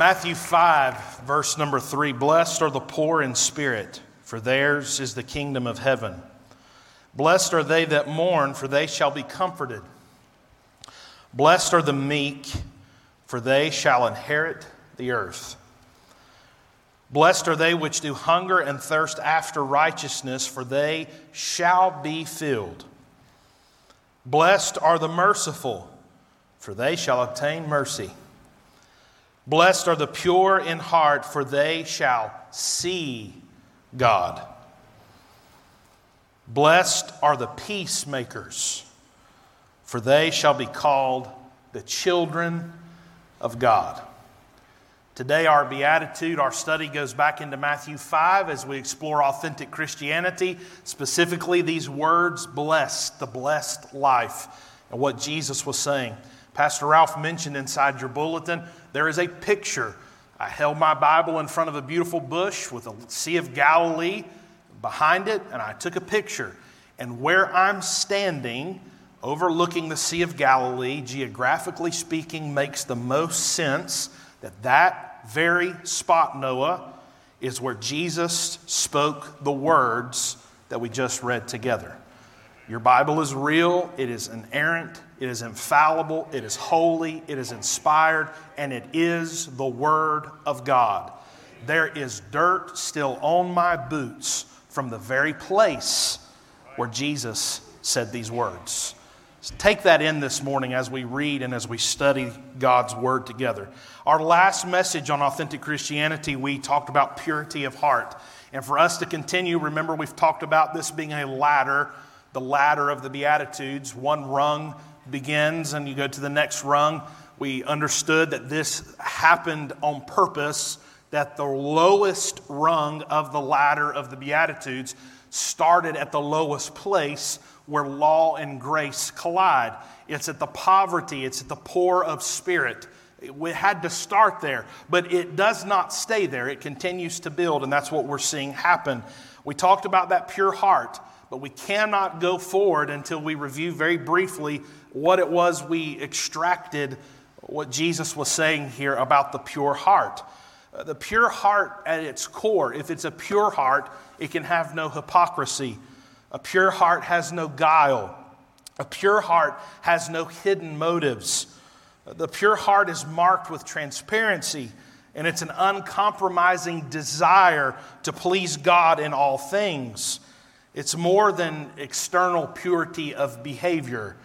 Matthew 5, verse number 3 Blessed are the poor in spirit, for theirs is the kingdom of heaven. Blessed are they that mourn, for they shall be comforted. Blessed are the meek, for they shall inherit the earth. Blessed are they which do hunger and thirst after righteousness, for they shall be filled. Blessed are the merciful, for they shall obtain mercy. Blessed are the pure in heart, for they shall see God. Blessed are the peacemakers, for they shall be called the children of God. Today, our beatitude, our study goes back into Matthew 5 as we explore authentic Christianity, specifically these words, blessed, the blessed life, and what Jesus was saying. Pastor Ralph mentioned inside your bulletin, there is a picture. I held my Bible in front of a beautiful bush with a Sea of Galilee behind it, and I took a picture. And where I'm standing, overlooking the Sea of Galilee, geographically speaking, makes the most sense that that very spot, Noah, is where Jesus spoke the words that we just read together. Your Bible is real, it is inerrant, it is infallible, it is holy, it is inspired, and it is the Word of God. There is dirt still on my boots from the very place where Jesus said these words. So take that in this morning as we read and as we study God's Word together. Our last message on authentic Christianity, we talked about purity of heart. And for us to continue, remember we've talked about this being a ladder, the ladder of the Beatitudes. One rung begins and you go to the next rung. We understood that this happened on purpose, that the lowest rung of the ladder of the Beatitudes started at the lowest place where law and grace collide. It's at the poverty, it's at the poor of spirit. We had to start there, but it does not stay there. It continues to build, and that's what we're seeing happen. We talked about that pure heart, but we cannot go forward until we review very briefly what it was we extracted, what Jesus was saying here about the pure heart. Uh, the pure heart at its core, if it's a pure heart, it can have no hypocrisy. A pure heart has no guile. A pure heart has no hidden motives. The pure heart is marked with transparency, and it's an uncompromising desire to please God in all things. It's more than external purity of behavior.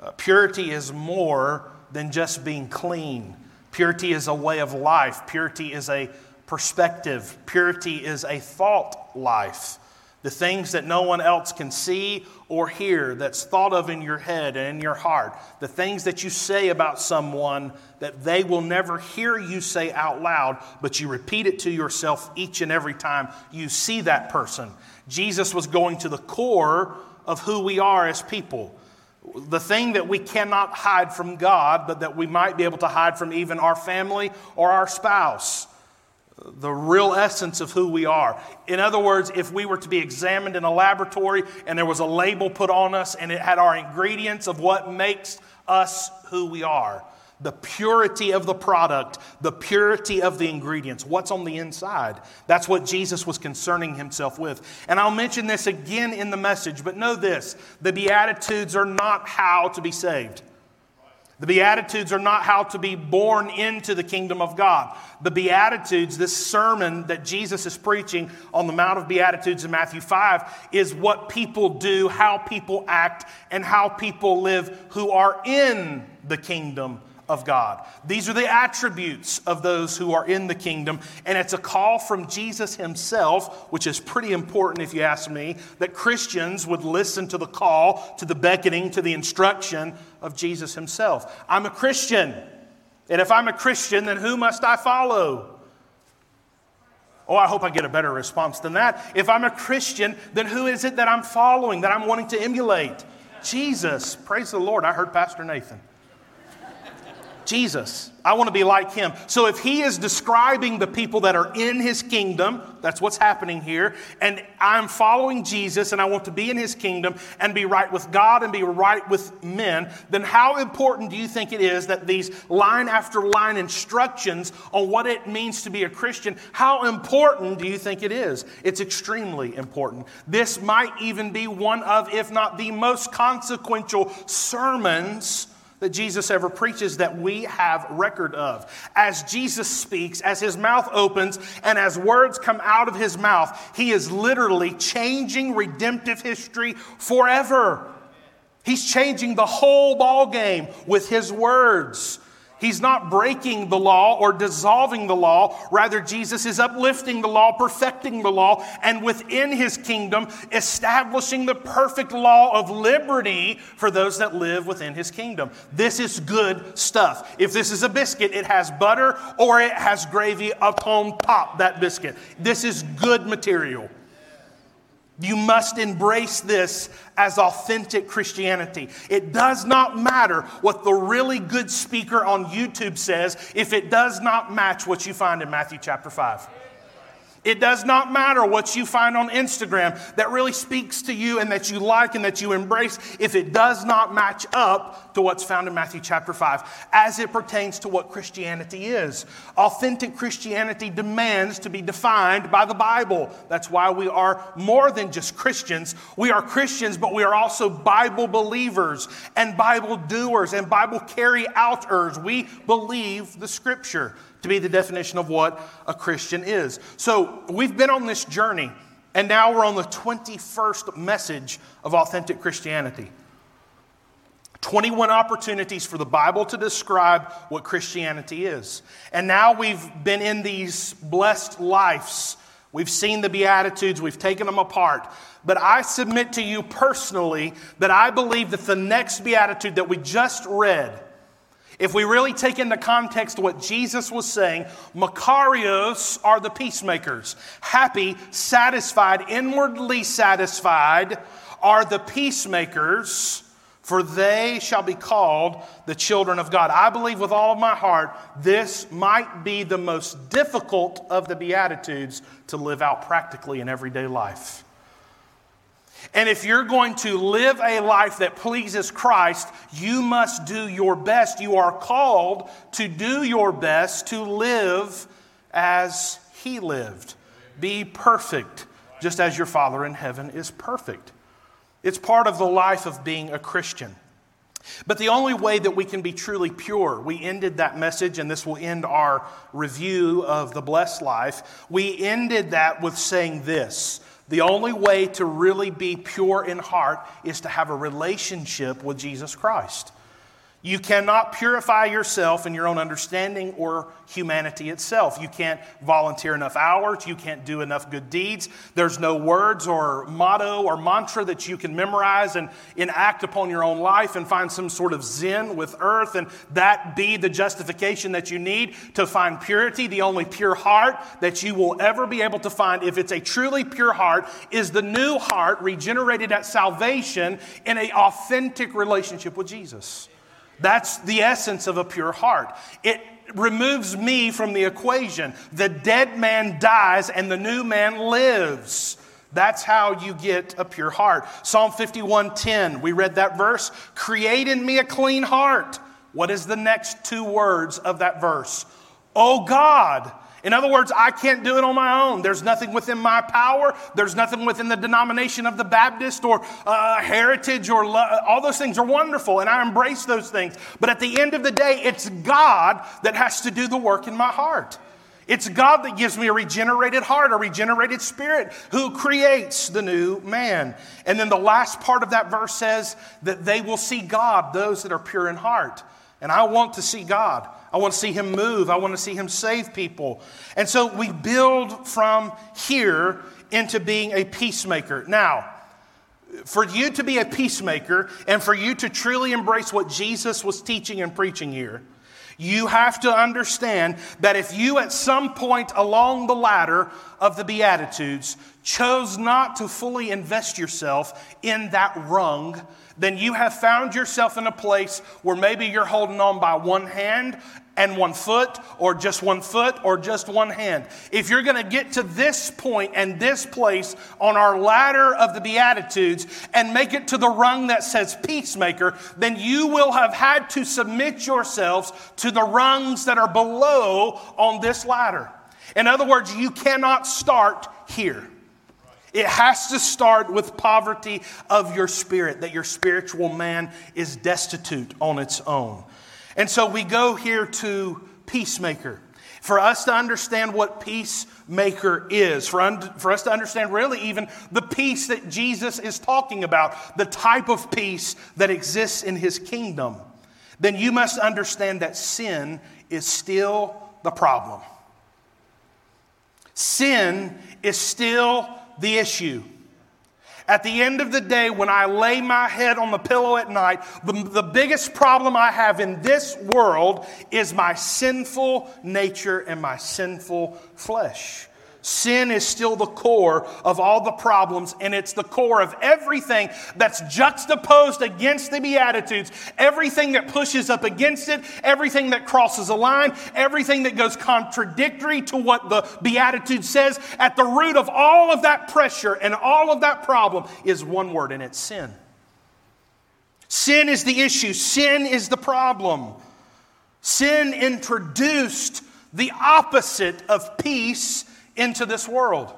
Uh, purity is more than just being clean. Purity is a way of life. Purity is a perspective. Purity is a thought life the things that no one else can see or hear that's thought of in your head and in your heart, the things that you say about someone that they will never hear you say out loud, but you repeat it to yourself each and every time you see that person. Jesus was going to the core of who we are as people. The thing that we cannot hide from God, but that we might be able to hide from even our family or our spouse the real essence of who we are. In other words, if we were to be examined in a laboratory and there was a label put on us and it had our ingredients of what makes us who we are, the purity of the product, the purity of the ingredients, what's on the inside. That's what Jesus was concerning himself with. And I'll mention this again in the message, but know this the Beatitudes are not how to be saved. The Beatitudes are not how to be born into the kingdom of God. The Beatitudes, this sermon that Jesus is preaching on the Mount of Beatitudes in Matthew 5, is what people do, how people act, and how people live who are in the kingdom of God. These are the attributes of those who are in the kingdom, and it's a call from Jesus himself, which is pretty important if you ask me, that Christians would listen to the call, to the beckoning, to the instruction of Jesus himself. I'm a Christian, and if I'm a Christian, then who must I follow? Oh, I hope I get a better response than that. If I'm a Christian, then who is it that I'm following, that I'm wanting to emulate? Jesus. Praise the Lord. I heard Pastor Nathan. Jesus. I want to be like him. So if he is describing the people that are in his kingdom, that's what's happening here, and I'm following Jesus and I want to be in his kingdom and be right with God and be right with men, then how important do you think it is that these line after line instructions on what it means to be a Christian, how important do you think it is? It's extremely important. This might even be one of, if not the most consequential sermons that Jesus ever preaches that we have record of. As Jesus speaks, as his mouth opens, and as words come out of his mouth, he is literally changing redemptive history forever. He's changing the whole ball game with his words. He's not breaking the law or dissolving the law. Rather, Jesus is uplifting the law, perfecting the law, and within his kingdom, establishing the perfect law of liberty for those that live within his kingdom. This is good stuff. If this is a biscuit, it has butter or it has gravy upon top that biscuit. This is good material. You must embrace this as authentic Christianity. It does not matter what the really good speaker on YouTube says if it does not match what you find in Matthew chapter 5. It does not matter what you find on Instagram that really speaks to you and that you like and that you embrace if it does not match up to what's found in Matthew chapter 5 as it pertains to what Christianity is. Authentic Christianity demands to be defined by the Bible. That's why we are more than just Christians. We are Christians, but we are also Bible believers and Bible doers and Bible carry outers. We believe the scripture to be the definition of what a Christian is. So we've been on this journey, and now we're on the 21st message of authentic Christianity. 21 opportunities for the Bible to describe what Christianity is. And now we've been in these blessed lives. We've seen the Beatitudes, we've taken them apart. But I submit to you personally that I believe that the next Beatitude that we just read if we really take into context what Jesus was saying, Makarios are the peacemakers. Happy, satisfied, inwardly satisfied are the peacemakers, for they shall be called the children of God. I believe with all of my heart this might be the most difficult of the Beatitudes to live out practically in everyday life. And if you're going to live a life that pleases Christ, you must do your best. You are called to do your best to live as He lived. Be perfect, just as your Father in heaven is perfect. It's part of the life of being a Christian. But the only way that we can be truly pure, we ended that message, and this will end our review of the blessed life. We ended that with saying this the only way to really be pure in heart is to have a relationship with Jesus Christ. You cannot purify yourself in your own understanding or humanity itself. You can't volunteer enough hours. You can't do enough good deeds. There's no words or motto or mantra that you can memorize and enact upon your own life and find some sort of zen with earth and that be the justification that you need to find purity. The only pure heart that you will ever be able to find, if it's a truly pure heart, is the new heart regenerated at salvation in an authentic relationship with Jesus. That's the essence of a pure heart. It removes me from the equation. The dead man dies and the new man lives. That's how you get a pure heart. Psalm 51:10, we read that verse, create in me a clean heart. What is the next two words of that verse? Oh God, in other words, I can't do it on my own. There's nothing within my power. There's nothing within the denomination of the Baptist or uh, heritage or lo- all those things are wonderful, and I embrace those things. But at the end of the day, it's God that has to do the work in my heart. It's God that gives me a regenerated heart, a regenerated spirit, who creates the new man. And then the last part of that verse says that they will see God, those that are pure in heart. And I want to see God. I want to see him move. I want to see him save people. And so we build from here into being a peacemaker. Now, for you to be a peacemaker and for you to truly embrace what Jesus was teaching and preaching here, You have to understand that if you at some point along the ladder of the Beatitudes chose not to fully invest yourself in that rung, then you have found yourself in a place where maybe you're holding on by one hand and one foot, or just one foot, or just one hand. If you're going to get to this point and this place on our ladder of the Beatitudes and make it to the rung that says peacemaker, then you will have had to submit yourselves to the rungs that are below on this ladder. In other words, you cannot start here. It has to start with poverty of your spirit, that your spiritual man is destitute on its own. And so we go here to peacemaker. For us to understand what peacemaker is, for, un- for us to understand really even the peace that Jesus is talking about, the type of peace that exists in his kingdom, then you must understand that sin is still the problem. Sin is still the issue. At the end of the day, when I lay my head on the pillow at night, the, the biggest problem I have in this world is my sinful nature and my sinful flesh. Sin is still the core of all the problems, and it's the core of everything that's juxtaposed against the Beatitudes, everything that pushes up against it, everything that crosses a line, everything that goes contradictory to what the Beatitude says. At the root of all of that pressure and all of that problem is one word, and it's sin. Sin is the issue, sin is the problem. Sin introduced the opposite of peace into this world.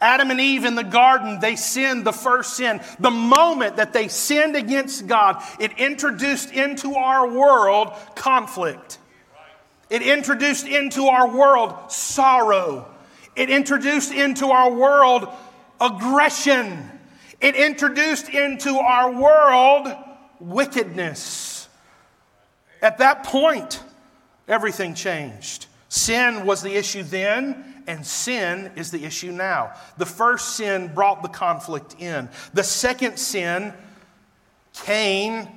Adam and Eve in the garden, they sinned the first sin. The moment that they sinned against God, it introduced into our world conflict. It introduced into our world sorrow. It introduced into our world aggression. It introduced into our world wickedness. At that point, everything changed. Sin was the issue then, and sin is the issue now. The first sin brought the conflict in. The second sin, Cain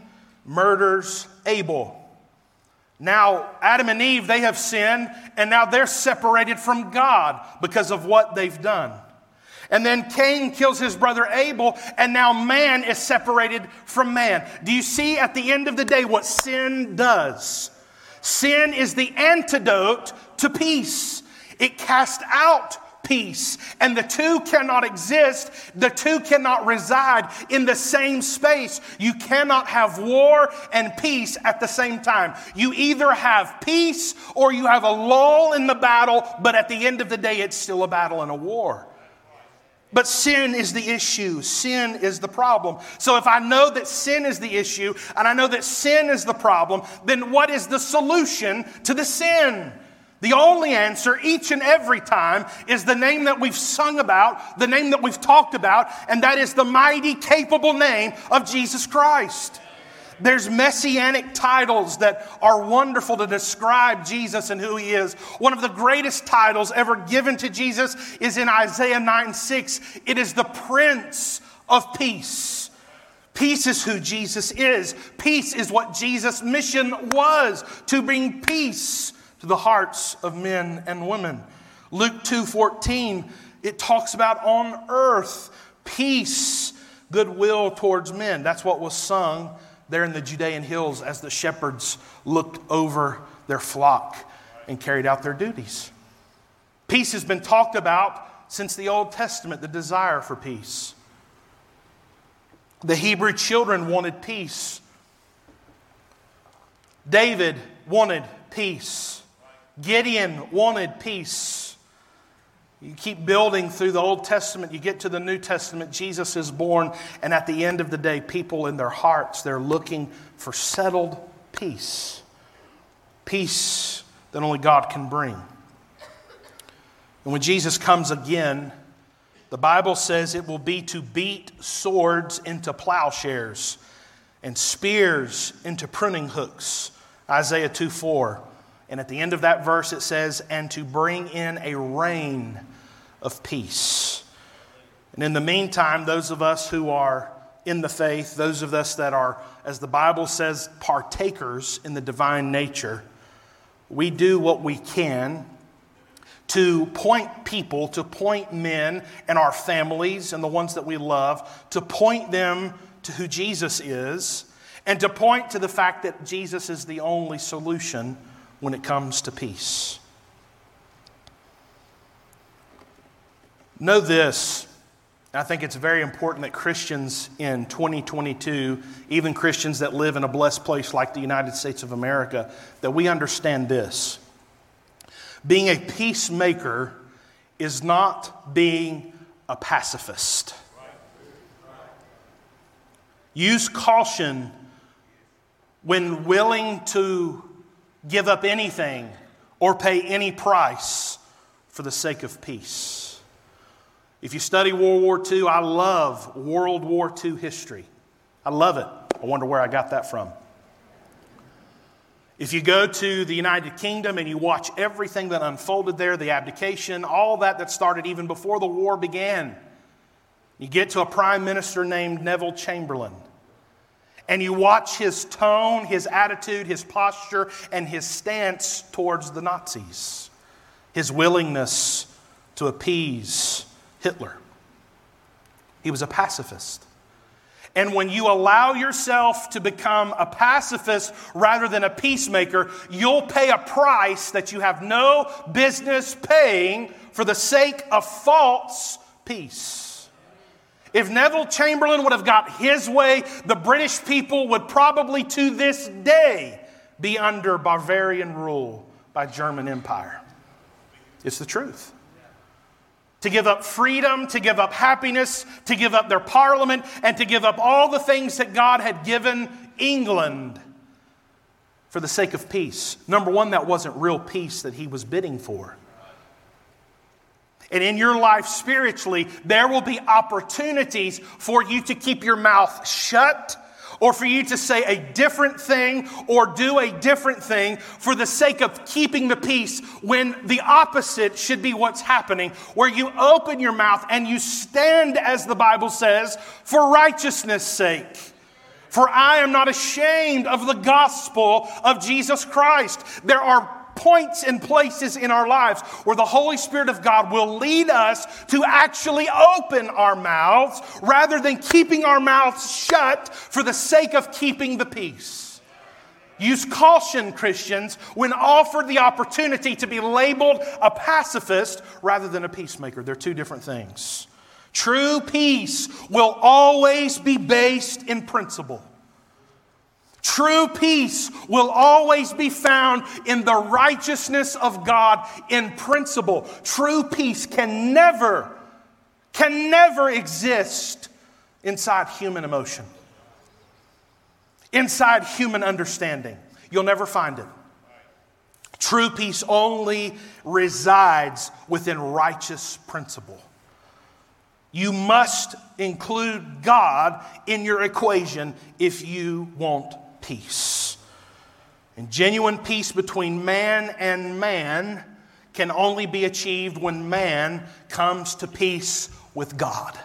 murders Abel. Now, Adam and Eve, they have sinned, and now they're separated from God because of what they've done. And then Cain kills his brother Abel, and now man is separated from man. Do you see at the end of the day what sin does? Sin is the antidote to peace. It casts out peace. And the two cannot exist, the two cannot reside in the same space. You cannot have war and peace at the same time. You either have peace or you have a lull in the battle, but at the end of the day, it's still a battle and a war. But sin is the issue. Sin is the problem. So if I know that sin is the issue and I know that sin is the problem, then what is the solution to the sin? The only answer each and every time is the name that we've sung about, the name that we've talked about, and that is the mighty, capable name of Jesus Christ. There's messianic titles that are wonderful to describe Jesus and who he is. One of the greatest titles ever given to Jesus is in Isaiah 9 6. It is the Prince of Peace. Peace is who Jesus is. Peace is what Jesus' mission was to bring peace to the hearts of men and women. Luke 2:14 it talks about on earth peace, goodwill towards men. That's what was sung there in the Judean hills as the shepherds looked over their flock and carried out their duties. Peace has been talked about since the Old Testament, the desire for peace. The Hebrew children wanted peace. David wanted peace. Gideon wanted peace. You keep building through the Old Testament, you get to the New Testament, Jesus is born, and at the end of the day, people in their hearts, they're looking for settled peace. Peace that only God can bring. And when Jesus comes again, the Bible says it will be to beat swords into plowshares and spears into pruning hooks. Isaiah 2 4. And at the end of that verse, it says, and to bring in a reign of peace. And in the meantime, those of us who are in the faith, those of us that are, as the Bible says, partakers in the divine nature, we do what we can to point people, to point men and our families and the ones that we love, to point them to who Jesus is, and to point to the fact that Jesus is the only solution when it comes to peace. Know this. I think it's very important that Christians in 2022, even Christians that live in a blessed place like the United States of America, that we understand this. Being a peacemaker is not being a pacifist. Use caution when willing to give up anything or pay any price for the sake of peace. If you study World War II, I love World War II history. I love it. I wonder where I got that from. If you go to the United Kingdom and you watch everything that unfolded there, the abdication, all that that started even before the war began, you get to a prime minister named Neville Chamberlain. And you watch his tone, his attitude, his posture, and his stance towards the Nazis, his willingness to appease Hitler. He was a pacifist. And when you allow yourself to become a pacifist rather than a peacemaker, you'll pay a price that you have no business paying for the sake of false peace. If Neville Chamberlain would have got his way, the British people would probably to this day be under Bavarian rule by German Empire. It's the truth to give up freedom, to give up happiness, to give up their parliament, and to give up all the things that God had given England for the sake of peace. Number one, that wasn't real peace that he was bidding for. And in your life spiritually, there will be opportunities for you to keep your mouth shut or for you to say a different thing or do a different thing for the sake of keeping the peace when the opposite should be what's happening, where you open your mouth and you stand, as the Bible says, for righteousness' sake. For I am not ashamed of the gospel of Jesus Christ. There are points and places in our lives where the Holy Spirit of God will lead us to actually open our mouths rather than keeping our mouths shut for the sake of keeping the peace. Use caution, Christians, when offered the opportunity to be labeled a pacifist rather than a peacemaker. They're two different things. True peace will always be based in principle. True peace will always be found in the righteousness of God in principle. True peace can never, can never exist inside human emotion, inside human understanding. You'll never find it. True peace only resides within righteous principle. You must include God in your equation if you want peace. And genuine peace between man and man can only be achieved when man comes to peace with God.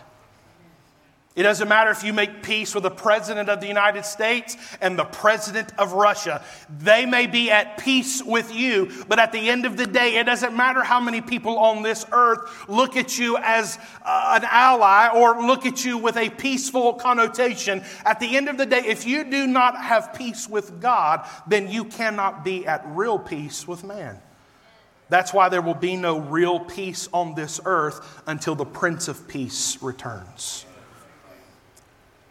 It doesn't matter if you make peace with the President of the United States and the President of Russia. They may be at peace with you, but at the end of the day, it doesn't matter how many people on this earth look at you as uh, an ally or look at you with a peaceful connotation. At the end of the day, if you do not have peace with God, then you cannot be at real peace with man. That's why there will be no real peace on this earth until the Prince of Peace returns.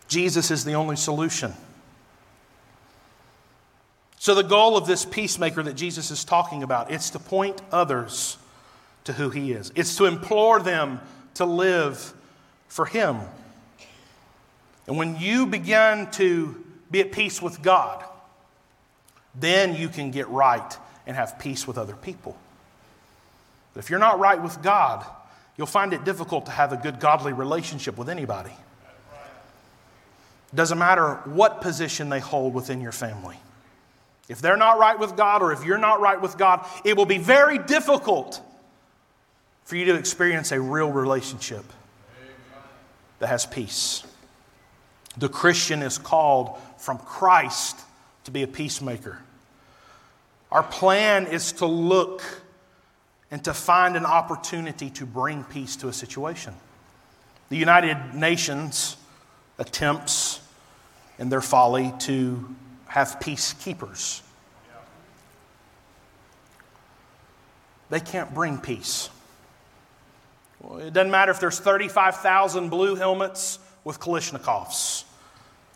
Jesus is the only solution. So the goal of this peacemaker that Jesus is talking about, it's to point others to who he is. It's to implore them to live for him. And when you begin to be at peace with God, then you can get right and have peace with other people. But if you're not right with God, you'll find it difficult to have a good godly relationship with anybody. Doesn't matter what position they hold within your family. If they're not right with God or if you're not right with God, it will be very difficult for you to experience a real relationship that has peace. The Christian is called from Christ to be a peacemaker. Our plan is to look and to find an opportunity to bring peace to a situation. The United Nations attempts in their folly to have peacekeepers. They can't bring peace. It doesn't matter if there's 35,000 blue helmets with Kalashnikovs.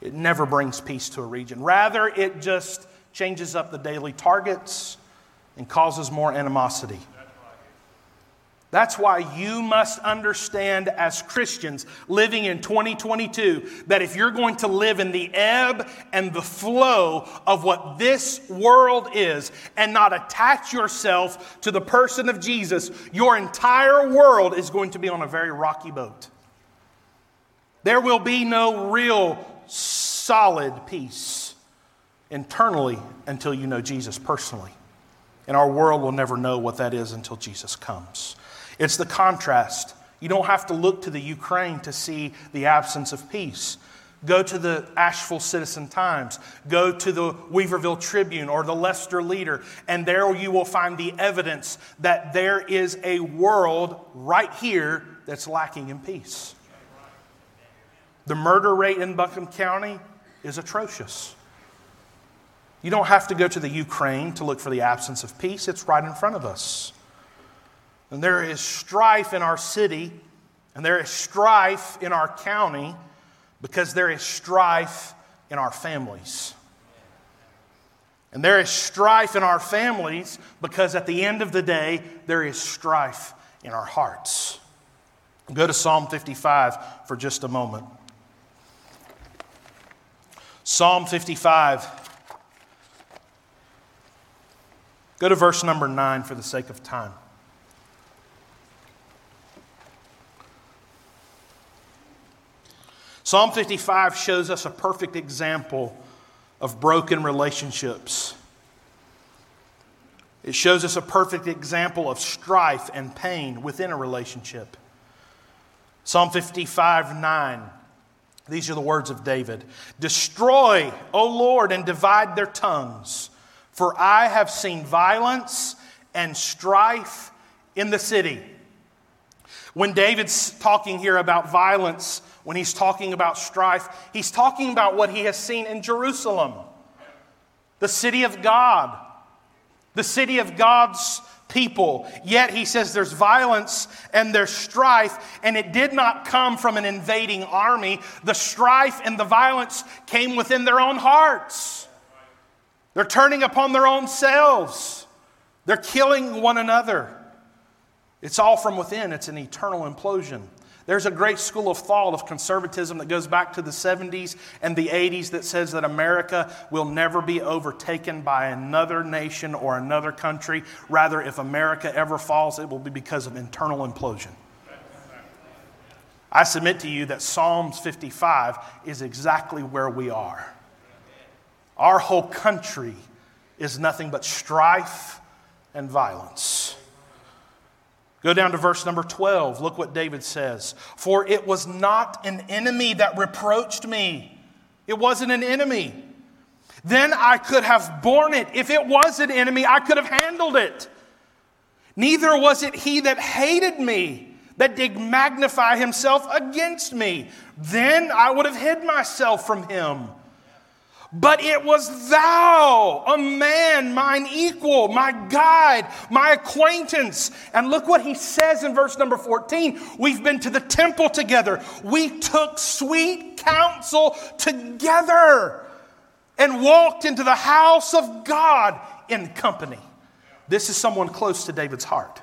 It never brings peace to a region. Rather, it just changes up the daily targets and causes more animosity. That's why you must understand as Christians living in 2022 that if you're going to live in the ebb and the flow of what this world is and not attach yourself to the person of Jesus, your entire world is going to be on a very rocky boat. There will be no real solid peace internally until you know Jesus personally. And our world will never know what that is until Jesus comes. It's the contrast. You don't have to look to the Ukraine to see the absence of peace. Go to the Asheville Citizen Times. Go to the Weaverville Tribune or the Leicester Leader, and there you will find the evidence that there is a world right here that's lacking in peace. The murder rate in Buncombe County is atrocious. You don't have to go to the Ukraine to look for the absence of peace, it's right in front of us. And there is strife in our city, and there is strife in our county because there is strife in our families. And there is strife in our families because at the end of the day, there is strife in our hearts. Go to Psalm 55 for just a moment. Psalm 55. Go to verse number 9 for the sake of time. Psalm 55 shows us a perfect example of broken relationships. It shows us a perfect example of strife and pain within a relationship. Psalm 55 9. These are the words of David Destroy, O Lord, and divide their tongues, for I have seen violence and strife in the city. When David's talking here about violence, when he's talking about strife, he's talking about what he has seen in Jerusalem, the city of God, the city of God's people. Yet he says there's violence and there's strife, and it did not come from an invading army. The strife and the violence came within their own hearts. They're turning upon their own selves, they're killing one another. It's all from within, it's an eternal implosion. There's a great school of thought of conservatism that goes back to the 70s and the 80s that says that America will never be overtaken by another nation or another country. Rather, if America ever falls, it will be because of internal implosion. I submit to you that Psalms 55 is exactly where we are. Our whole country is nothing but strife and violence. Go down to verse number 12. Look what David says. For it was not an enemy that reproached me. It wasn't an enemy. Then I could have borne it. If it was an enemy, I could have handled it. Neither was it he that hated me, that did magnify himself against me. Then I would have hid myself from him. But it was thou, a man, mine equal, my guide, my acquaintance. And look what he says in verse number 14. We've been to the temple together. We took sweet counsel together and walked into the house of God in company. This is someone close to David's heart.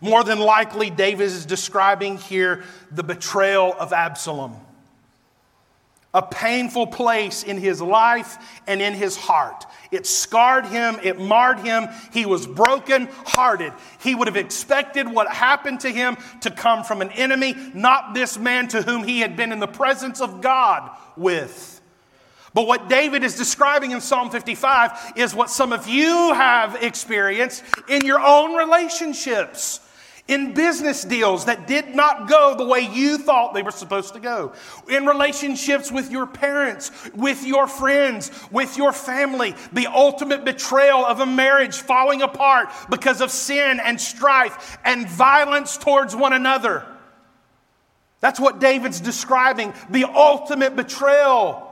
More than likely, David is describing here the betrayal of Absalom a painful place in his life and in his heart. It scarred him, it marred him. He was broken hearted. He would have expected what happened to him to come from an enemy, not this man to whom he had been in the presence of God with. But what David is describing in Psalm 55 is what some of you have experienced in your own relationships in business deals that did not go the way you thought they were supposed to go, in relationships with your parents, with your friends, with your family, the ultimate betrayal of a marriage falling apart because of sin and strife and violence towards one another. That's what David's describing the ultimate betrayal.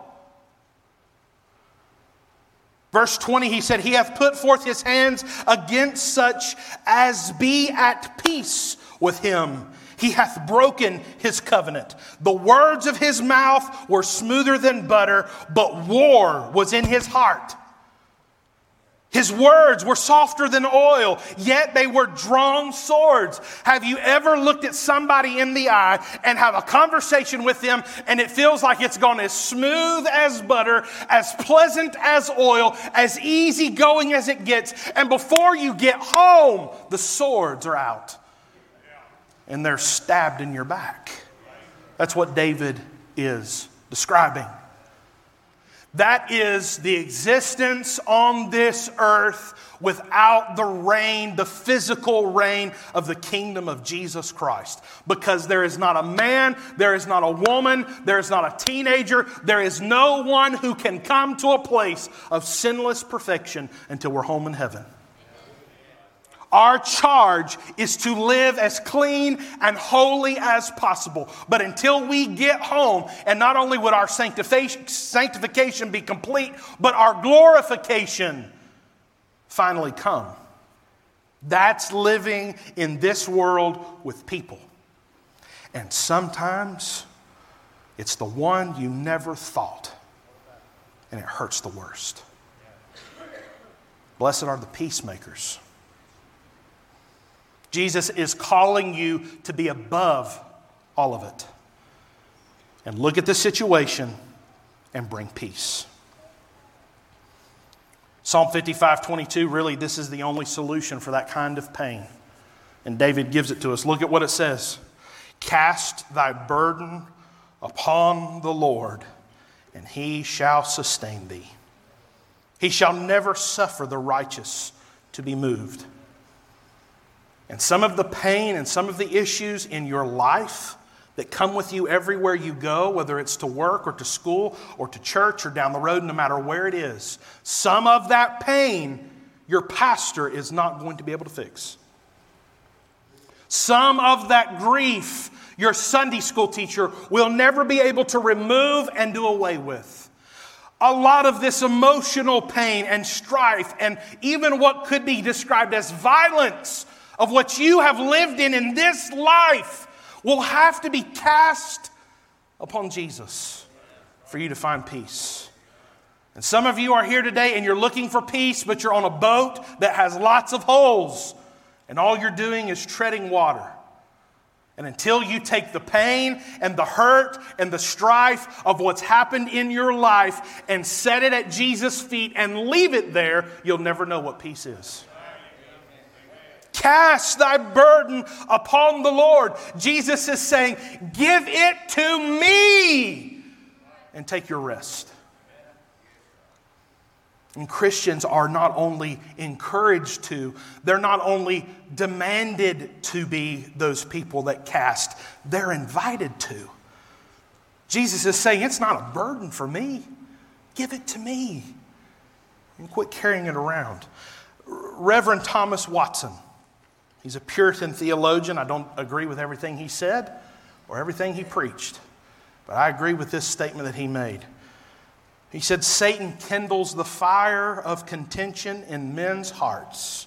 Verse 20, he said, He hath put forth his hands against such as be at peace with him. He hath broken his covenant. The words of his mouth were smoother than butter, but war was in his heart. His words were softer than oil, yet they were drawn swords. Have you ever looked at somebody in the eye and have a conversation with them and it feels like it's gone as smooth as butter, as pleasant as oil, as easy going as it gets, and before you get home, the swords are out and they're stabbed in your back? That's what David is describing. That is the existence on this earth without the reign, the physical reign of the kingdom of Jesus Christ. Because there is not a man, there is not a woman, there is not a teenager, there is no one who can come to a place of sinless perfection until we're home in heaven. Our charge is to live as clean and holy as possible. But until we get home, and not only would our sanctification be complete, but our glorification finally come. That's living in this world with people. And sometimes it's the one you never thought, and it hurts the worst. Blessed are the peacemakers Jesus is calling you to be above all of it and look at the situation and bring peace. Psalm 55 22, really, this is the only solution for that kind of pain. And David gives it to us. Look at what it says Cast thy burden upon the Lord, and he shall sustain thee. He shall never suffer the righteous to be moved. And some of the pain and some of the issues in your life that come with you everywhere you go, whether it's to work or to school or to church or down the road, no matter where it is, some of that pain your pastor is not going to be able to fix. Some of that grief your Sunday school teacher will never be able to remove and do away with. A lot of this emotional pain and strife, and even what could be described as violence of what you have lived in in this life will have to be cast upon Jesus for you to find peace. And some of you are here today and you're looking for peace, but you're on a boat that has lots of holes, and all you're doing is treading water. And until you take the pain and the hurt and the strife of what's happened in your life and set it at Jesus' feet and leave it there, you'll never know what peace is. Cast thy burden upon the Lord. Jesus is saying, Give it to me and take your rest. And Christians are not only encouraged to, they're not only demanded to be those people that cast, they're invited to. Jesus is saying, It's not a burden for me. Give it to me. And quit carrying it around. Reverend Thomas Watson He's a Puritan theologian. I don't agree with everything he said or everything he preached, but I agree with this statement that he made. He said, Satan kindles the fire of contention in men's hearts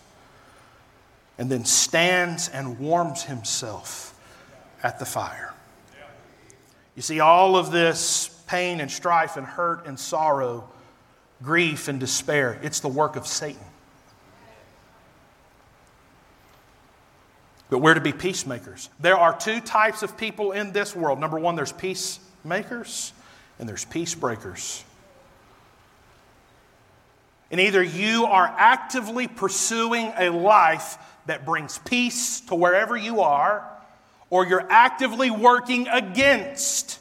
and then stands and warms himself at the fire. You see, all of this pain and strife and hurt and sorrow, grief and despair, it's the work of Satan. But we're to be peacemakers. There are two types of people in this world. Number one, there's peacemakers and there's peace breakers. And either you are actively pursuing a life that brings peace to wherever you are, or you're actively working against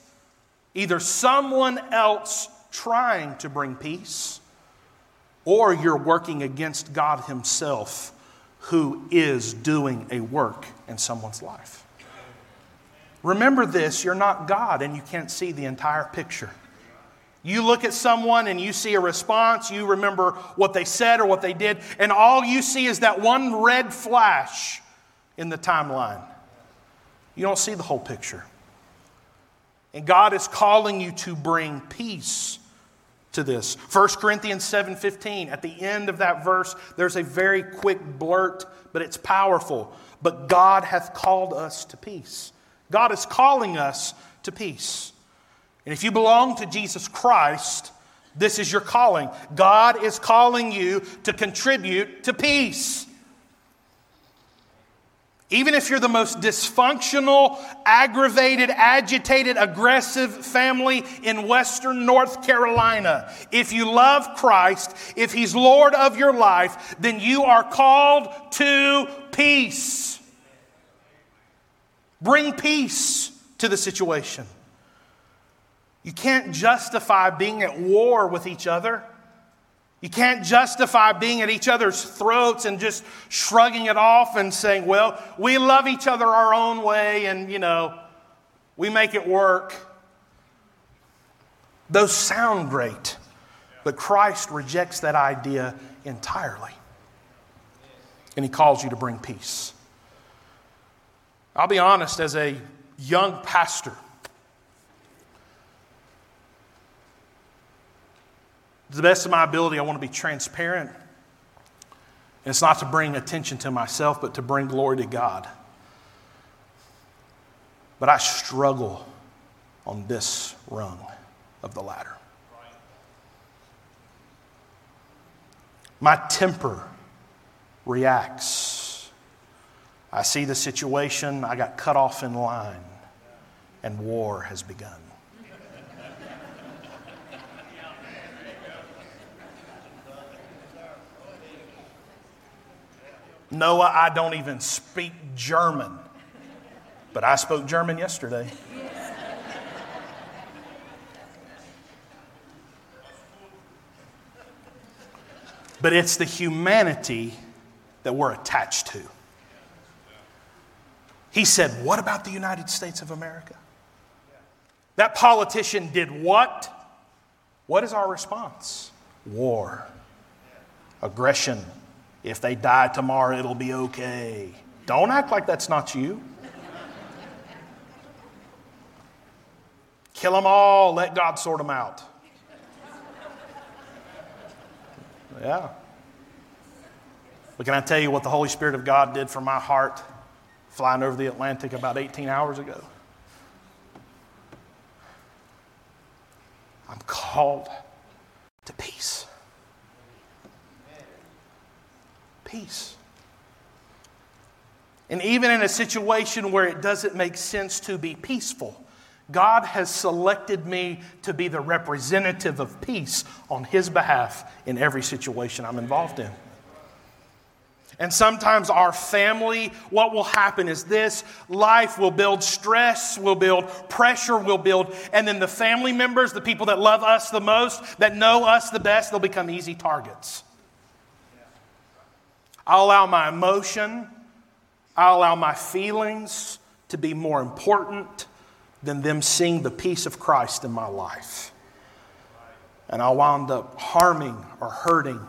either someone else trying to bring peace, or you're working against God Himself who is doing a work in someone's life. Remember this you're not God and you can't see the entire picture. You look at someone and you see a response, you remember what they said or what they did, and all you see is that one red flash in the timeline. You don't see the whole picture. And God is calling you to bring peace to this. 1 Corinthians 7:15 at the end of that verse there's a very quick blurt but it's powerful. But God hath called us to peace. God is calling us to peace. And if you belong to Jesus Christ, this is your calling. God is calling you to contribute to peace. Even if you're the most dysfunctional, aggravated, agitated, aggressive family in Western North Carolina, if you love Christ, if He's Lord of your life, then you are called to peace. Bring peace to the situation. You can't justify being at war with each other. You can't justify being at each other's throats and just shrugging it off and saying, well, we love each other our own way and, you know, we make it work. Those sound great, but Christ rejects that idea entirely. And he calls you to bring peace. I'll be honest, as a young pastor, to the best of my ability, I want to be transparent. And it's not to bring attention to myself, but to bring glory to God. But I struggle on this rung of the ladder. My temper reacts. I see the situation, I got cut off in line, and war has begun. Noah, I don't even speak German, but I spoke German yesterday. but it's the humanity that we're attached to. He said, What about the United States of America? That politician did what? What is our response? War, aggression, if they die tomorrow, it'll be okay. Don't act like that's not you. Kill them all, let God sort them out. Yeah. But can I tell you what the Holy Spirit of God did for my heart flying over the Atlantic about 18 hours ago? I'm called to peace. Peace. And even in a situation where it doesn't make sense to be peaceful, God has selected me to be the representative of peace on His behalf in every situation I'm involved in. And sometimes our family, what will happen is this life will build stress, will build pressure, will build, and then the family members, the people that love us the most, that know us the best, they'll become easy targets. I'll allow my emotion, I'll allow my feelings to be more important than them seeing the peace of Christ in my life. And I'll wind up harming or hurting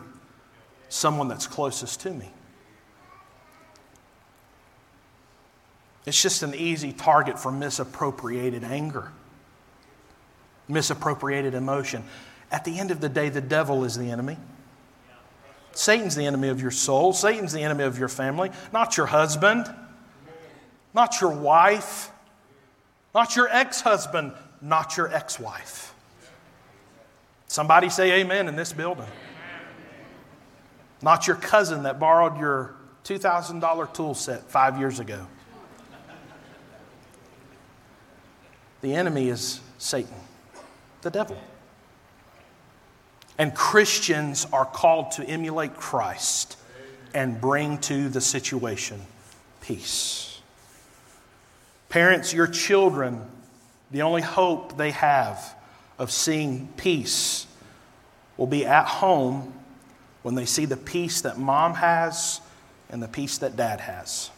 someone that's closest to me. It's just an easy target for misappropriated anger, misappropriated emotion. At the end of the day, the devil is the enemy. Satan's the enemy of your soul. Satan's the enemy of your family, not your husband, not your wife, not your ex husband, not your ex wife. Somebody say amen in this building. Not your cousin that borrowed your $2,000 tool set five years ago. The enemy is Satan, the devil. And Christians are called to emulate Christ and bring to the situation peace. Parents, your children, the only hope they have of seeing peace will be at home when they see the peace that mom has and the peace that dad has.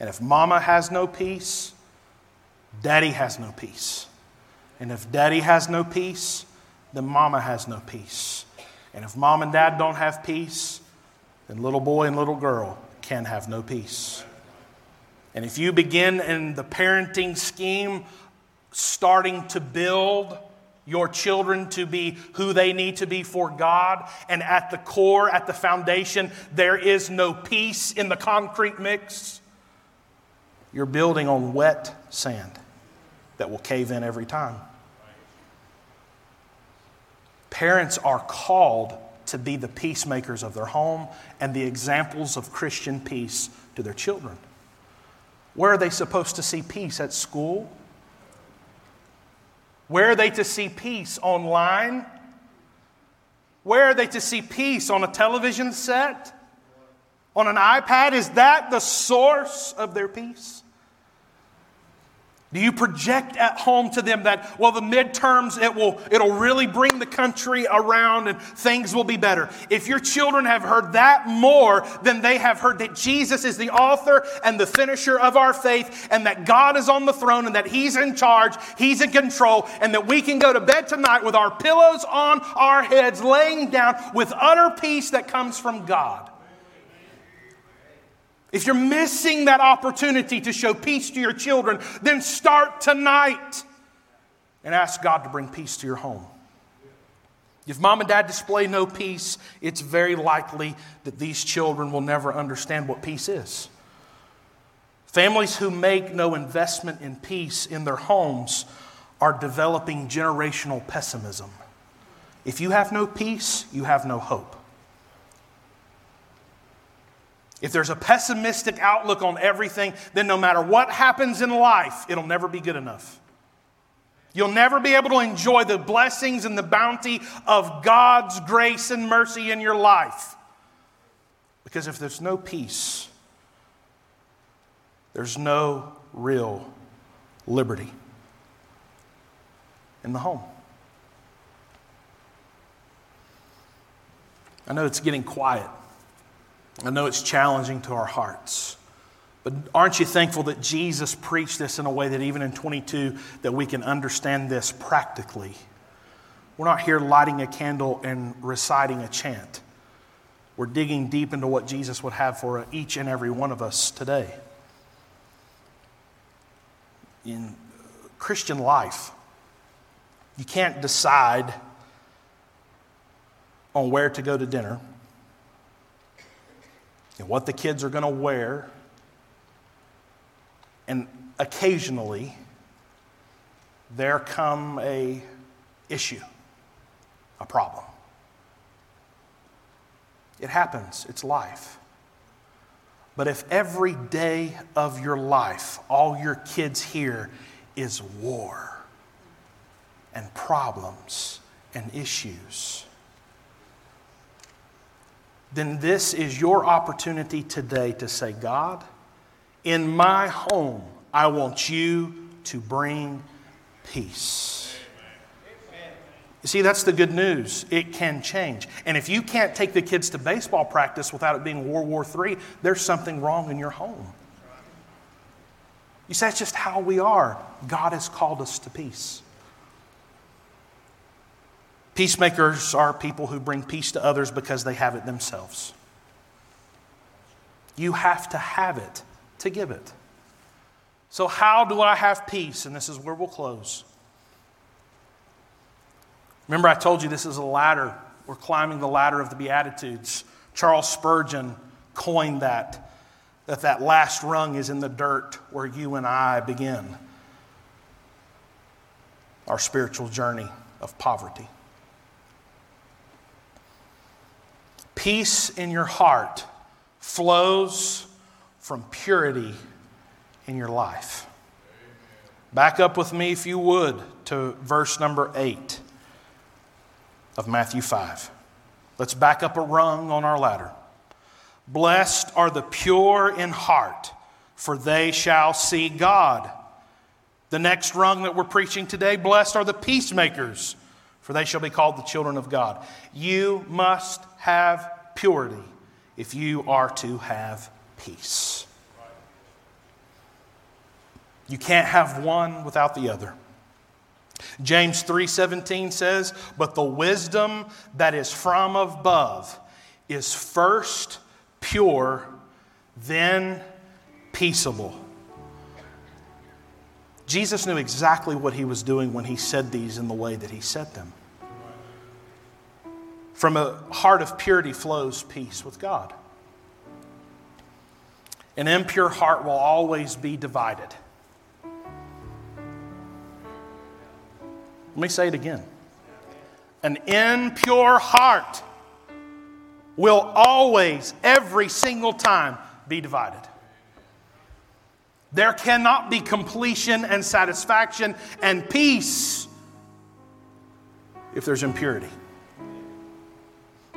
And if mama has no peace, daddy has no peace. And if daddy has no peace, then mama has no peace. And if mom and dad don't have peace, then little boy and little girl can have no peace. And if you begin in the parenting scheme starting to build your children to be who they need to be for God, and at the core, at the foundation, there is no peace in the concrete mix, you're building on wet sand that will cave in every time. Parents are called to be the peacemakers of their home and the examples of Christian peace to their children. Where are they supposed to see peace? At school? Where are they to see peace? Online? Where are they to see peace? On a television set? On an iPad? Is that the source of their peace? Do you project at home to them that, well, the midterms, it will, it'll really bring the country around and things will be better? If your children have heard that more than they have heard that Jesus is the author and the finisher of our faith and that God is on the throne and that He's in charge, He's in control, and that we can go to bed tonight with our pillows on our heads, laying down with utter peace that comes from God. If you're missing that opportunity to show peace to your children, then start tonight and ask God to bring peace to your home. If mom and dad display no peace, it's very likely that these children will never understand what peace is. Families who make no investment in peace in their homes are developing generational pessimism. If you have no peace, you have no hope. If there's a pessimistic outlook on everything, then no matter what happens in life, it'll never be good enough. You'll never be able to enjoy the blessings and the bounty of God's grace and mercy in your life. Because if there's no peace, there's no real liberty in the home. I know it's getting quiet. I know it's challenging to our hearts. But aren't you thankful that Jesus preached this in a way that even in 22 that we can understand this practically? We're not here lighting a candle and reciting a chant. We're digging deep into what Jesus would have for each and every one of us today. In Christian life, you can't decide on where to go to dinner and what the kids are going to wear. And occasionally, there come a issue, a problem. It happens, it's life. But if every day of your life, all your kids hear is war and problems and issues, then this is your opportunity today to say, God, in my home, I want you to bring peace. You see, that's the good news. It can change. And if you can't take the kids to baseball practice without it being World War III, there's something wrong in your home. You say, that's just how we are. God has called us to peace. Peacemakers are people who bring peace to others because they have it themselves. You have to have it to give it. So, how do I have peace? And this is where we'll close. Remember, I told you this is a ladder. We're climbing the ladder of the Beatitudes. Charles Spurgeon coined that, that that last rung is in the dirt where you and I begin our spiritual journey of poverty. Peace in your heart flows from purity in your life. Back up with me, if you would, to verse number 8 of Matthew 5. Let's back up a rung on our ladder. Blessed are the pure in heart, for they shall see God. The next rung that we're preaching today blessed are the peacemakers, for they shall be called the children of God. You must have purity if you are to have peace. You can't have one without the other. James 3:17 says, "But the wisdom that is from above is first pure, then peaceable." Jesus knew exactly what he was doing when he said these in the way that he said them. From a heart of purity flows peace with God. An impure heart will always be divided. Let me say it again. An impure heart will always, every single time, be divided. There cannot be completion and satisfaction and peace if there's impurity.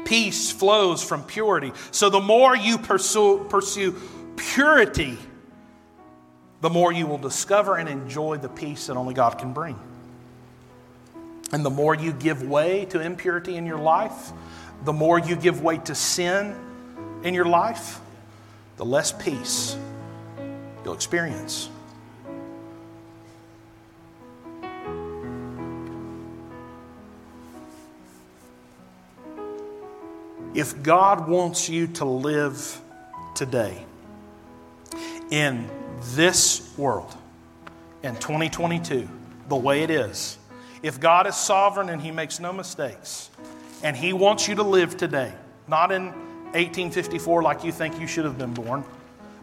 Peace flows from purity. So the more you pursue, pursue purity, the more you will discover and enjoy the peace that only God can bring. And the more you give way to impurity in your life, the more you give way to sin in your life, the less peace you'll experience. If God wants you to live today in this world, in 2022, the way it is, if God is sovereign and He makes no mistakes, and He wants you to live today, not in 1854 like you think you should have been born,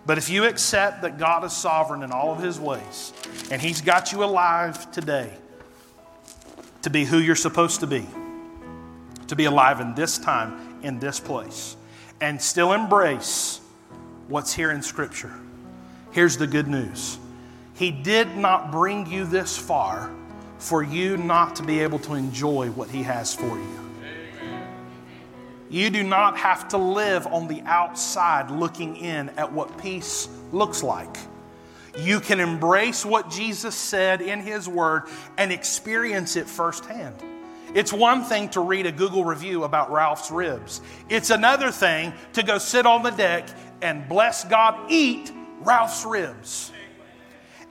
but if you accept that God is sovereign in all of His ways, and He's got you alive today to be who you're supposed to be, to be alive in this time, in this place, and still embrace what's here in Scripture, here's the good news He did not bring you this far for you not to be able to enjoy what He has for you. You do not have to live on the outside looking in at what peace looks like. You can embrace what Jesus said in His Word and experience it firsthand. It's one thing to read a Google review about Ralph's ribs, it's another thing to go sit on the deck and bless God, eat Ralph's ribs.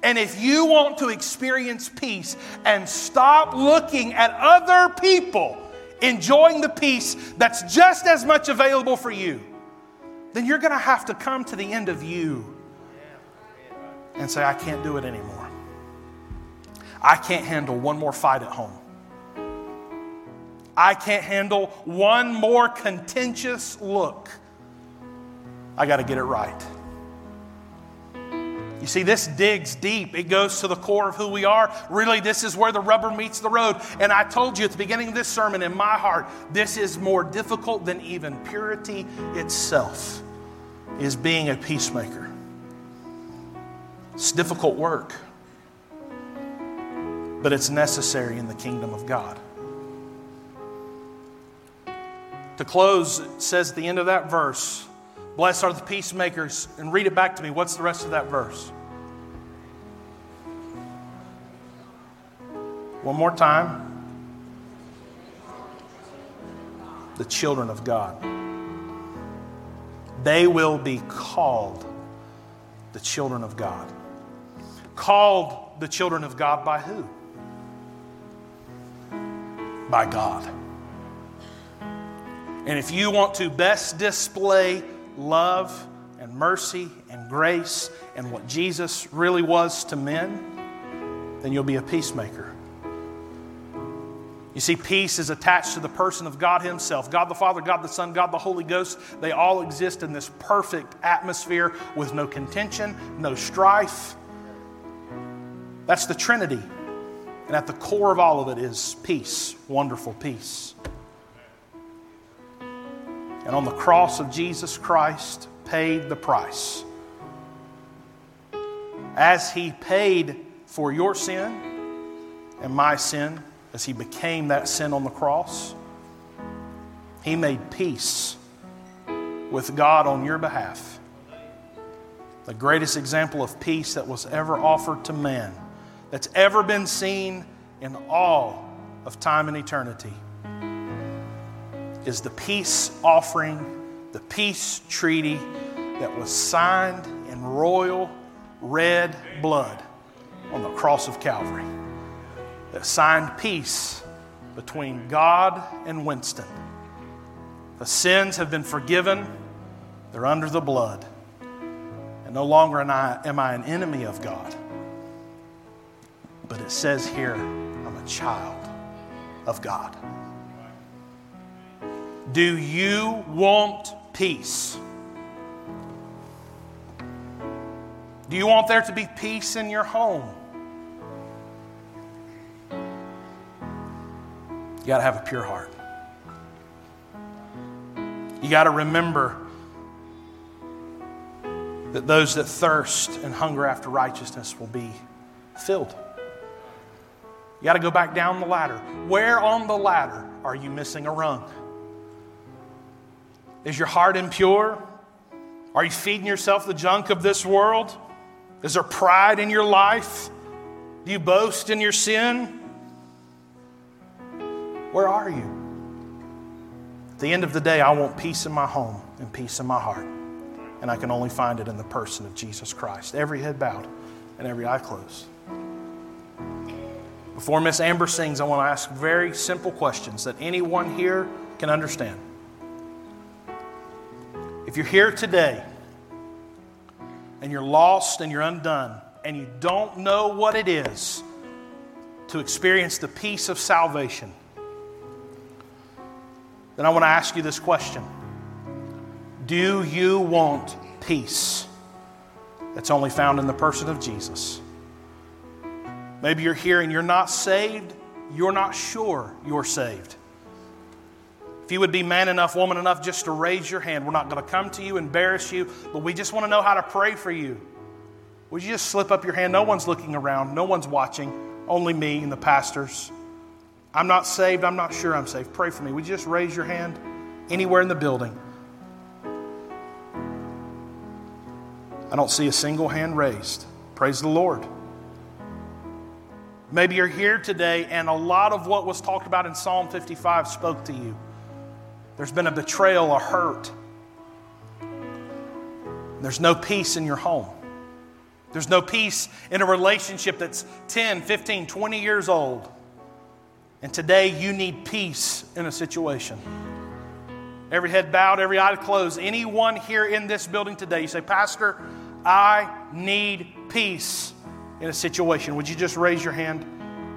And if you want to experience peace and stop looking at other people enjoying the peace that's just as much available for you, then you're going to have to come to the end of you and say, I can't do it anymore. I can't handle one more fight at home. I can't handle one more contentious look. I got to get it right. You see, this digs deep. It goes to the core of who we are. Really, this is where the rubber meets the road. And I told you at the beginning of this sermon, in my heart, this is more difficult than even purity itself, is being a peacemaker. It's difficult work, but it's necessary in the kingdom of God. To close, it says at the end of that verse, Blessed are the peacemakers. And read it back to me. What's the rest of that verse? One more time. The children of God. They will be called the children of God. Called the children of God by who? By God. And if you want to best display love and mercy and grace and what Jesus really was to men, then you'll be a peacemaker. You see, peace is attached to the person of God Himself God the Father, God the Son, God the Holy Ghost. They all exist in this perfect atmosphere with no contention, no strife. That's the Trinity. And at the core of all of it is peace, wonderful peace. And on the cross of Jesus Christ, paid the price. As He paid for your sin and my sin, as He became that sin on the cross, He made peace with God on your behalf. The greatest example of peace that was ever offered to man, that's ever been seen in all of time and eternity, is the peace offering the peace treaty that was signed in royal red blood on the cross of Calvary, that signed peace between God and Winston. The sins have been forgiven, they're under the blood. And no longer am I, an enemy of God. But it says here, I'm a child of God. Do you want peace? Do you want there to be peace in your home? You got to have a pure heart. You got to remember that those that thirst and hunger after righteousness will be filled. You got to go back down the ladder. Where on the ladder are you missing a rung? Is your heart impure? Are you feeding yourself the junk of this world? Is there pride in your life? Do you boast in your sin? Where are you? At the end of the day, I want peace in my home and peace in my heart. And I can only find it in the person of Jesus Christ. Every head bowed and every eye closed. Before Miss Amber sings, I want to ask very simple questions that anyone here can understand. If you're here today and you're lost and you're undone and you don't know what it is to experience the peace of salvation, then I want to ask you this question Do you want peace that's only found in the person of Jesus? Maybe you're here and you're not saved, you're not sure you're saved. If you would be man enough, woman enough, just to raise your hand, we're not going to come to you, embarrass you, but we just want to know how to pray for you. Would you just slip up your hand? No one's looking around, no one's watching, only me and the pastors. I'm not saved. I'm not sure I'm saved. Pray for me. Would you just raise your hand anywhere in the building? I don't see a single hand raised. Praise the Lord. Maybe you're here today and a lot of what was talked about in Psalm 55 spoke to you. There's been a betrayal, a hurt. There's no peace in your home. There's no peace in a relationship that's 10, 15, 20 years old. And today you need peace in a situation. Every head bowed, every eye closed. Anyone here in this building today, you say, Pastor, I need peace in a situation. Would you just raise your hand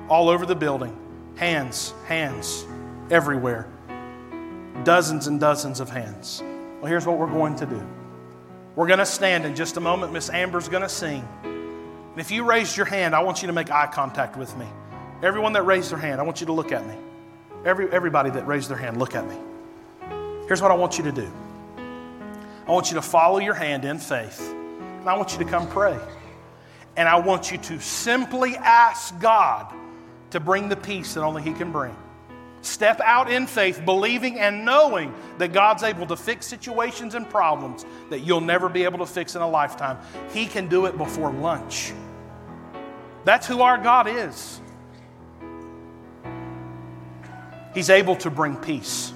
all over the building? Hands, hands, everywhere. Dozens and dozens of hands. Well, here's what we're going to do. We're going to stand in just a moment. Miss Amber's going to sing. And if you raised your hand, I want you to make eye contact with me. Everyone that raised their hand, I want you to look at me. Every, everybody that raised their hand, look at me. Here's what I want you to do I want you to follow your hand in faith, and I want you to come pray. And I want you to simply ask God to bring the peace that only He can bring. Step out in faith, believing and knowing that God's able to fix situations and problems that you'll never be able to fix in a lifetime. He can do it before lunch. That's who our God is. He's able to bring peace.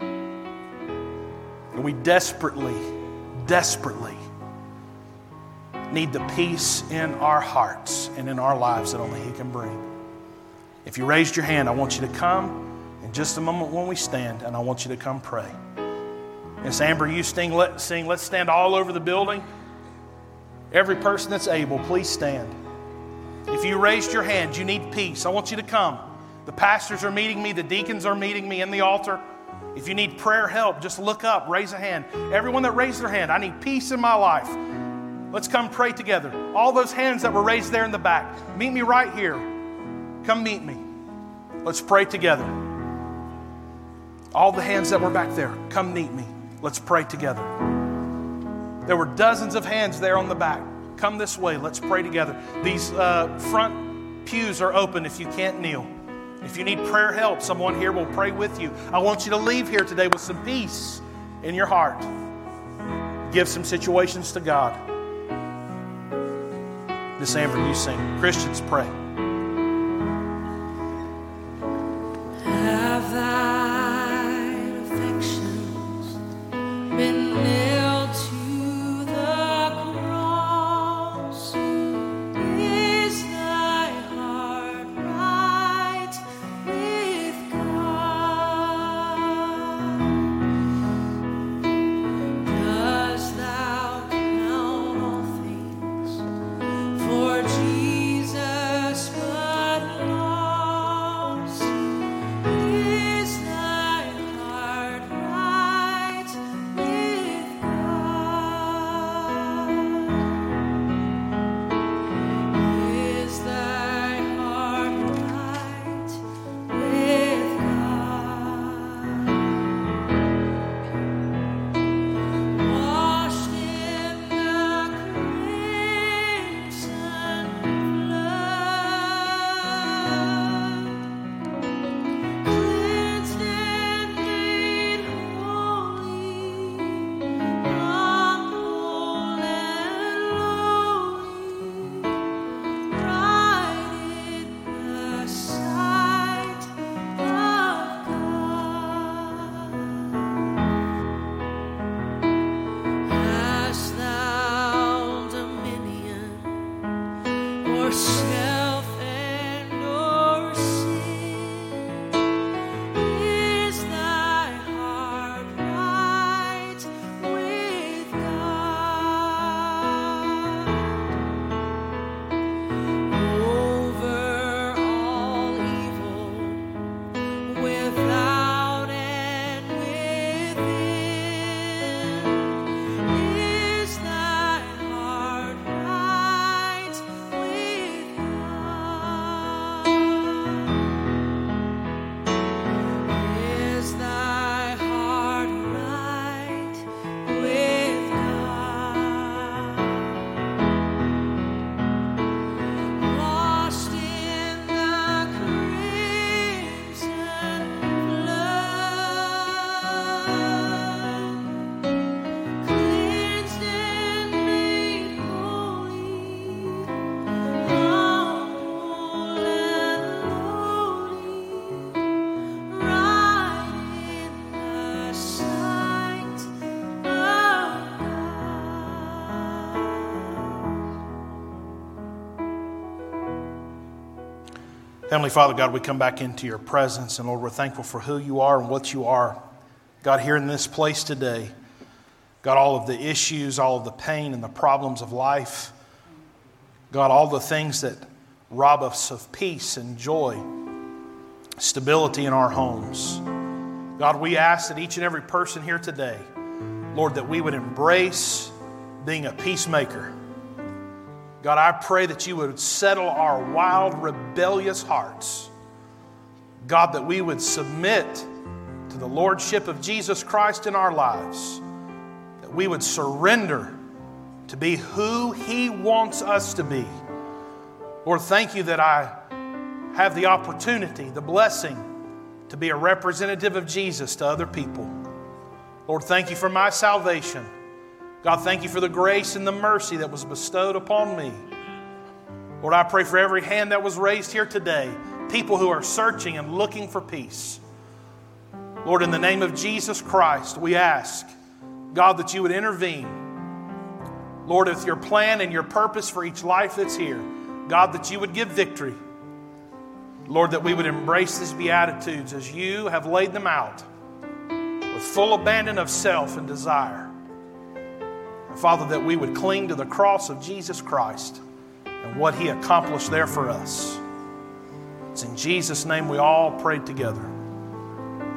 And we desperately, desperately need the peace in our hearts and in our lives that only He can bring. If you raised your hand, I want you to come in just a moment when we stand, and I want you to come pray. Miss Amber, you sing, let, sing. Let's stand all over the building. Every person that's able, please stand. If you raised your hand, you need peace. I want you to come. The pastors are meeting me, the deacons are meeting me in the altar. If you need prayer help, just look up, raise a hand. Everyone that raised their hand, I need peace in my life. Let's come pray together. All those hands that were raised there in the back, meet me right here. Come meet me. Let's pray together. All the hands that were back there, come meet me. Let's pray together. There were dozens of hands there on the back. Come this way. Let's pray together. These uh, front pews are open if you can't kneel. If you need prayer help, someone here will pray with you. I want you to leave here today with some peace in your heart. Give some situations to God. Miss Amber, you sing. Christians, pray. Heavenly Father, God, we come back into your presence, and Lord, we're thankful for who you are and what you are. God, here in this place today, God, all of the issues, all of the pain and the problems of life, God, all the things that rob us of peace and joy, stability in our homes. God, we ask that each and every person here today, Lord, that we would embrace being a peacemaker God, I pray that you would settle our wild, rebellious hearts. God, that we would submit to the Lordship of Jesus Christ in our lives, that we would surrender to be who He wants us to be. Lord, thank you that I have the opportunity, the blessing to be a representative of Jesus to other people. Lord, thank you for my salvation. God, thank you for the grace and the mercy that was bestowed upon me. Lord, I pray for every hand that was raised here today, people who are searching and looking for peace. Lord, in the name of Jesus Christ, we ask, God, that you would intervene. Lord, with your plan and your purpose for each life that's here, God, that you would give victory. Lord, that we would embrace these Beatitudes as you have laid them out with full abandon of self and desire. Father, that we would cling to the cross of Jesus Christ and what he accomplished there for us. It's in Jesus' name we all prayed together.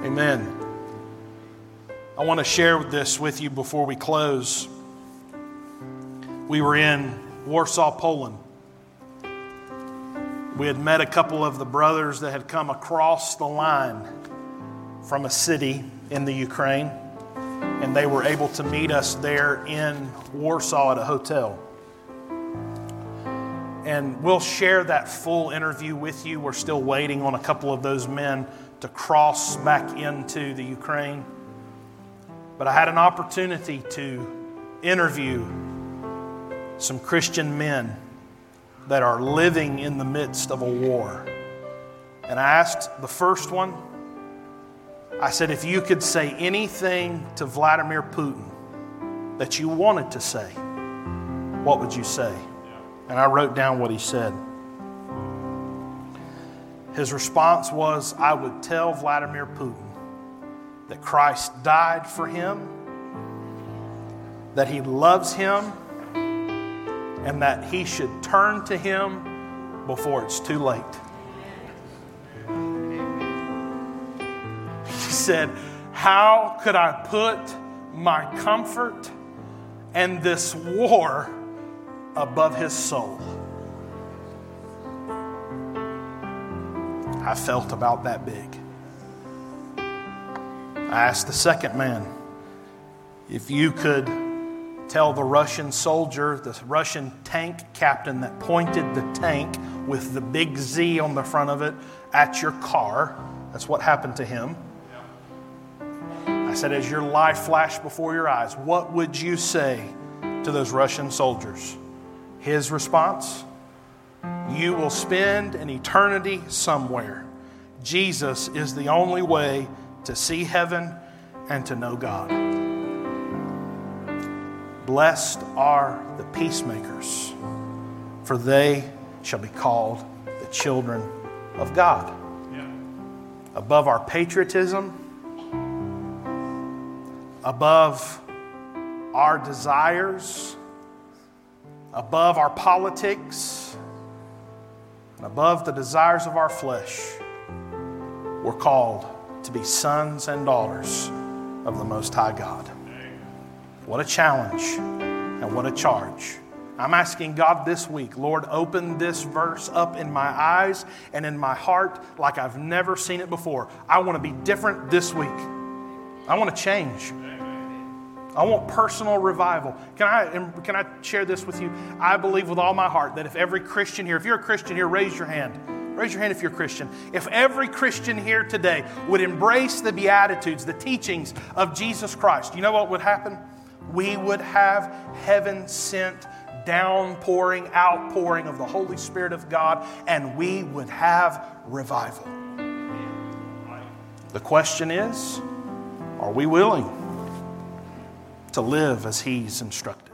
Amen. I want to share this with you before we close. We were in Warsaw, Poland. We had met a couple of the brothers that had come across the line from a city in the Ukraine and they were able to meet us there in Warsaw at a hotel. And we'll share that full interview with you. We're still waiting on a couple of those men to cross back into the Ukraine. But I had an opportunity to interview some Christian men that are living in the midst of a war. And I asked the first one, I said, if you could say anything to Vladimir Putin that you wanted to say, what would you say? And I wrote down what he said. His response was, I would tell Vladimir Putin that Christ died for him, that he loves him, and that he should turn to him before it's too late. Said, How could I put my comfort and this war above his soul? I felt about that big. I asked the second man if you could tell the Russian soldier, the Russian tank captain that pointed the tank with the big Z on the front of it at your car. That's what happened to him. I said, as your life flashed before your eyes, what would you say to those Russian soldiers? His response You will spend an eternity somewhere. Jesus is the only way to see heaven and to know God. Blessed are the peacemakers, for they shall be called the children of God. Yeah. Above our patriotism, above our desires, above our politics, and above the desires of our flesh, we're called to be sons and daughters of the Most High God. What a challenge and what a charge. I'm asking God this week, Lord, open this verse up in my eyes and in my heart like I've never seen it before. I want to be different this week. I want to change. I want personal revival. Can I, can I share this with you? I believe with all my heart that if every Christian here, if you're a Christian here, raise your hand. Raise your hand if you're a Christian. If every Christian here today would embrace the Beatitudes, the teachings of Jesus Christ, you know what would happen? We would have heaven sent downpouring, outpouring of the Holy Spirit of God, and we would have revival. The question is are we willing? to live as He's instructed.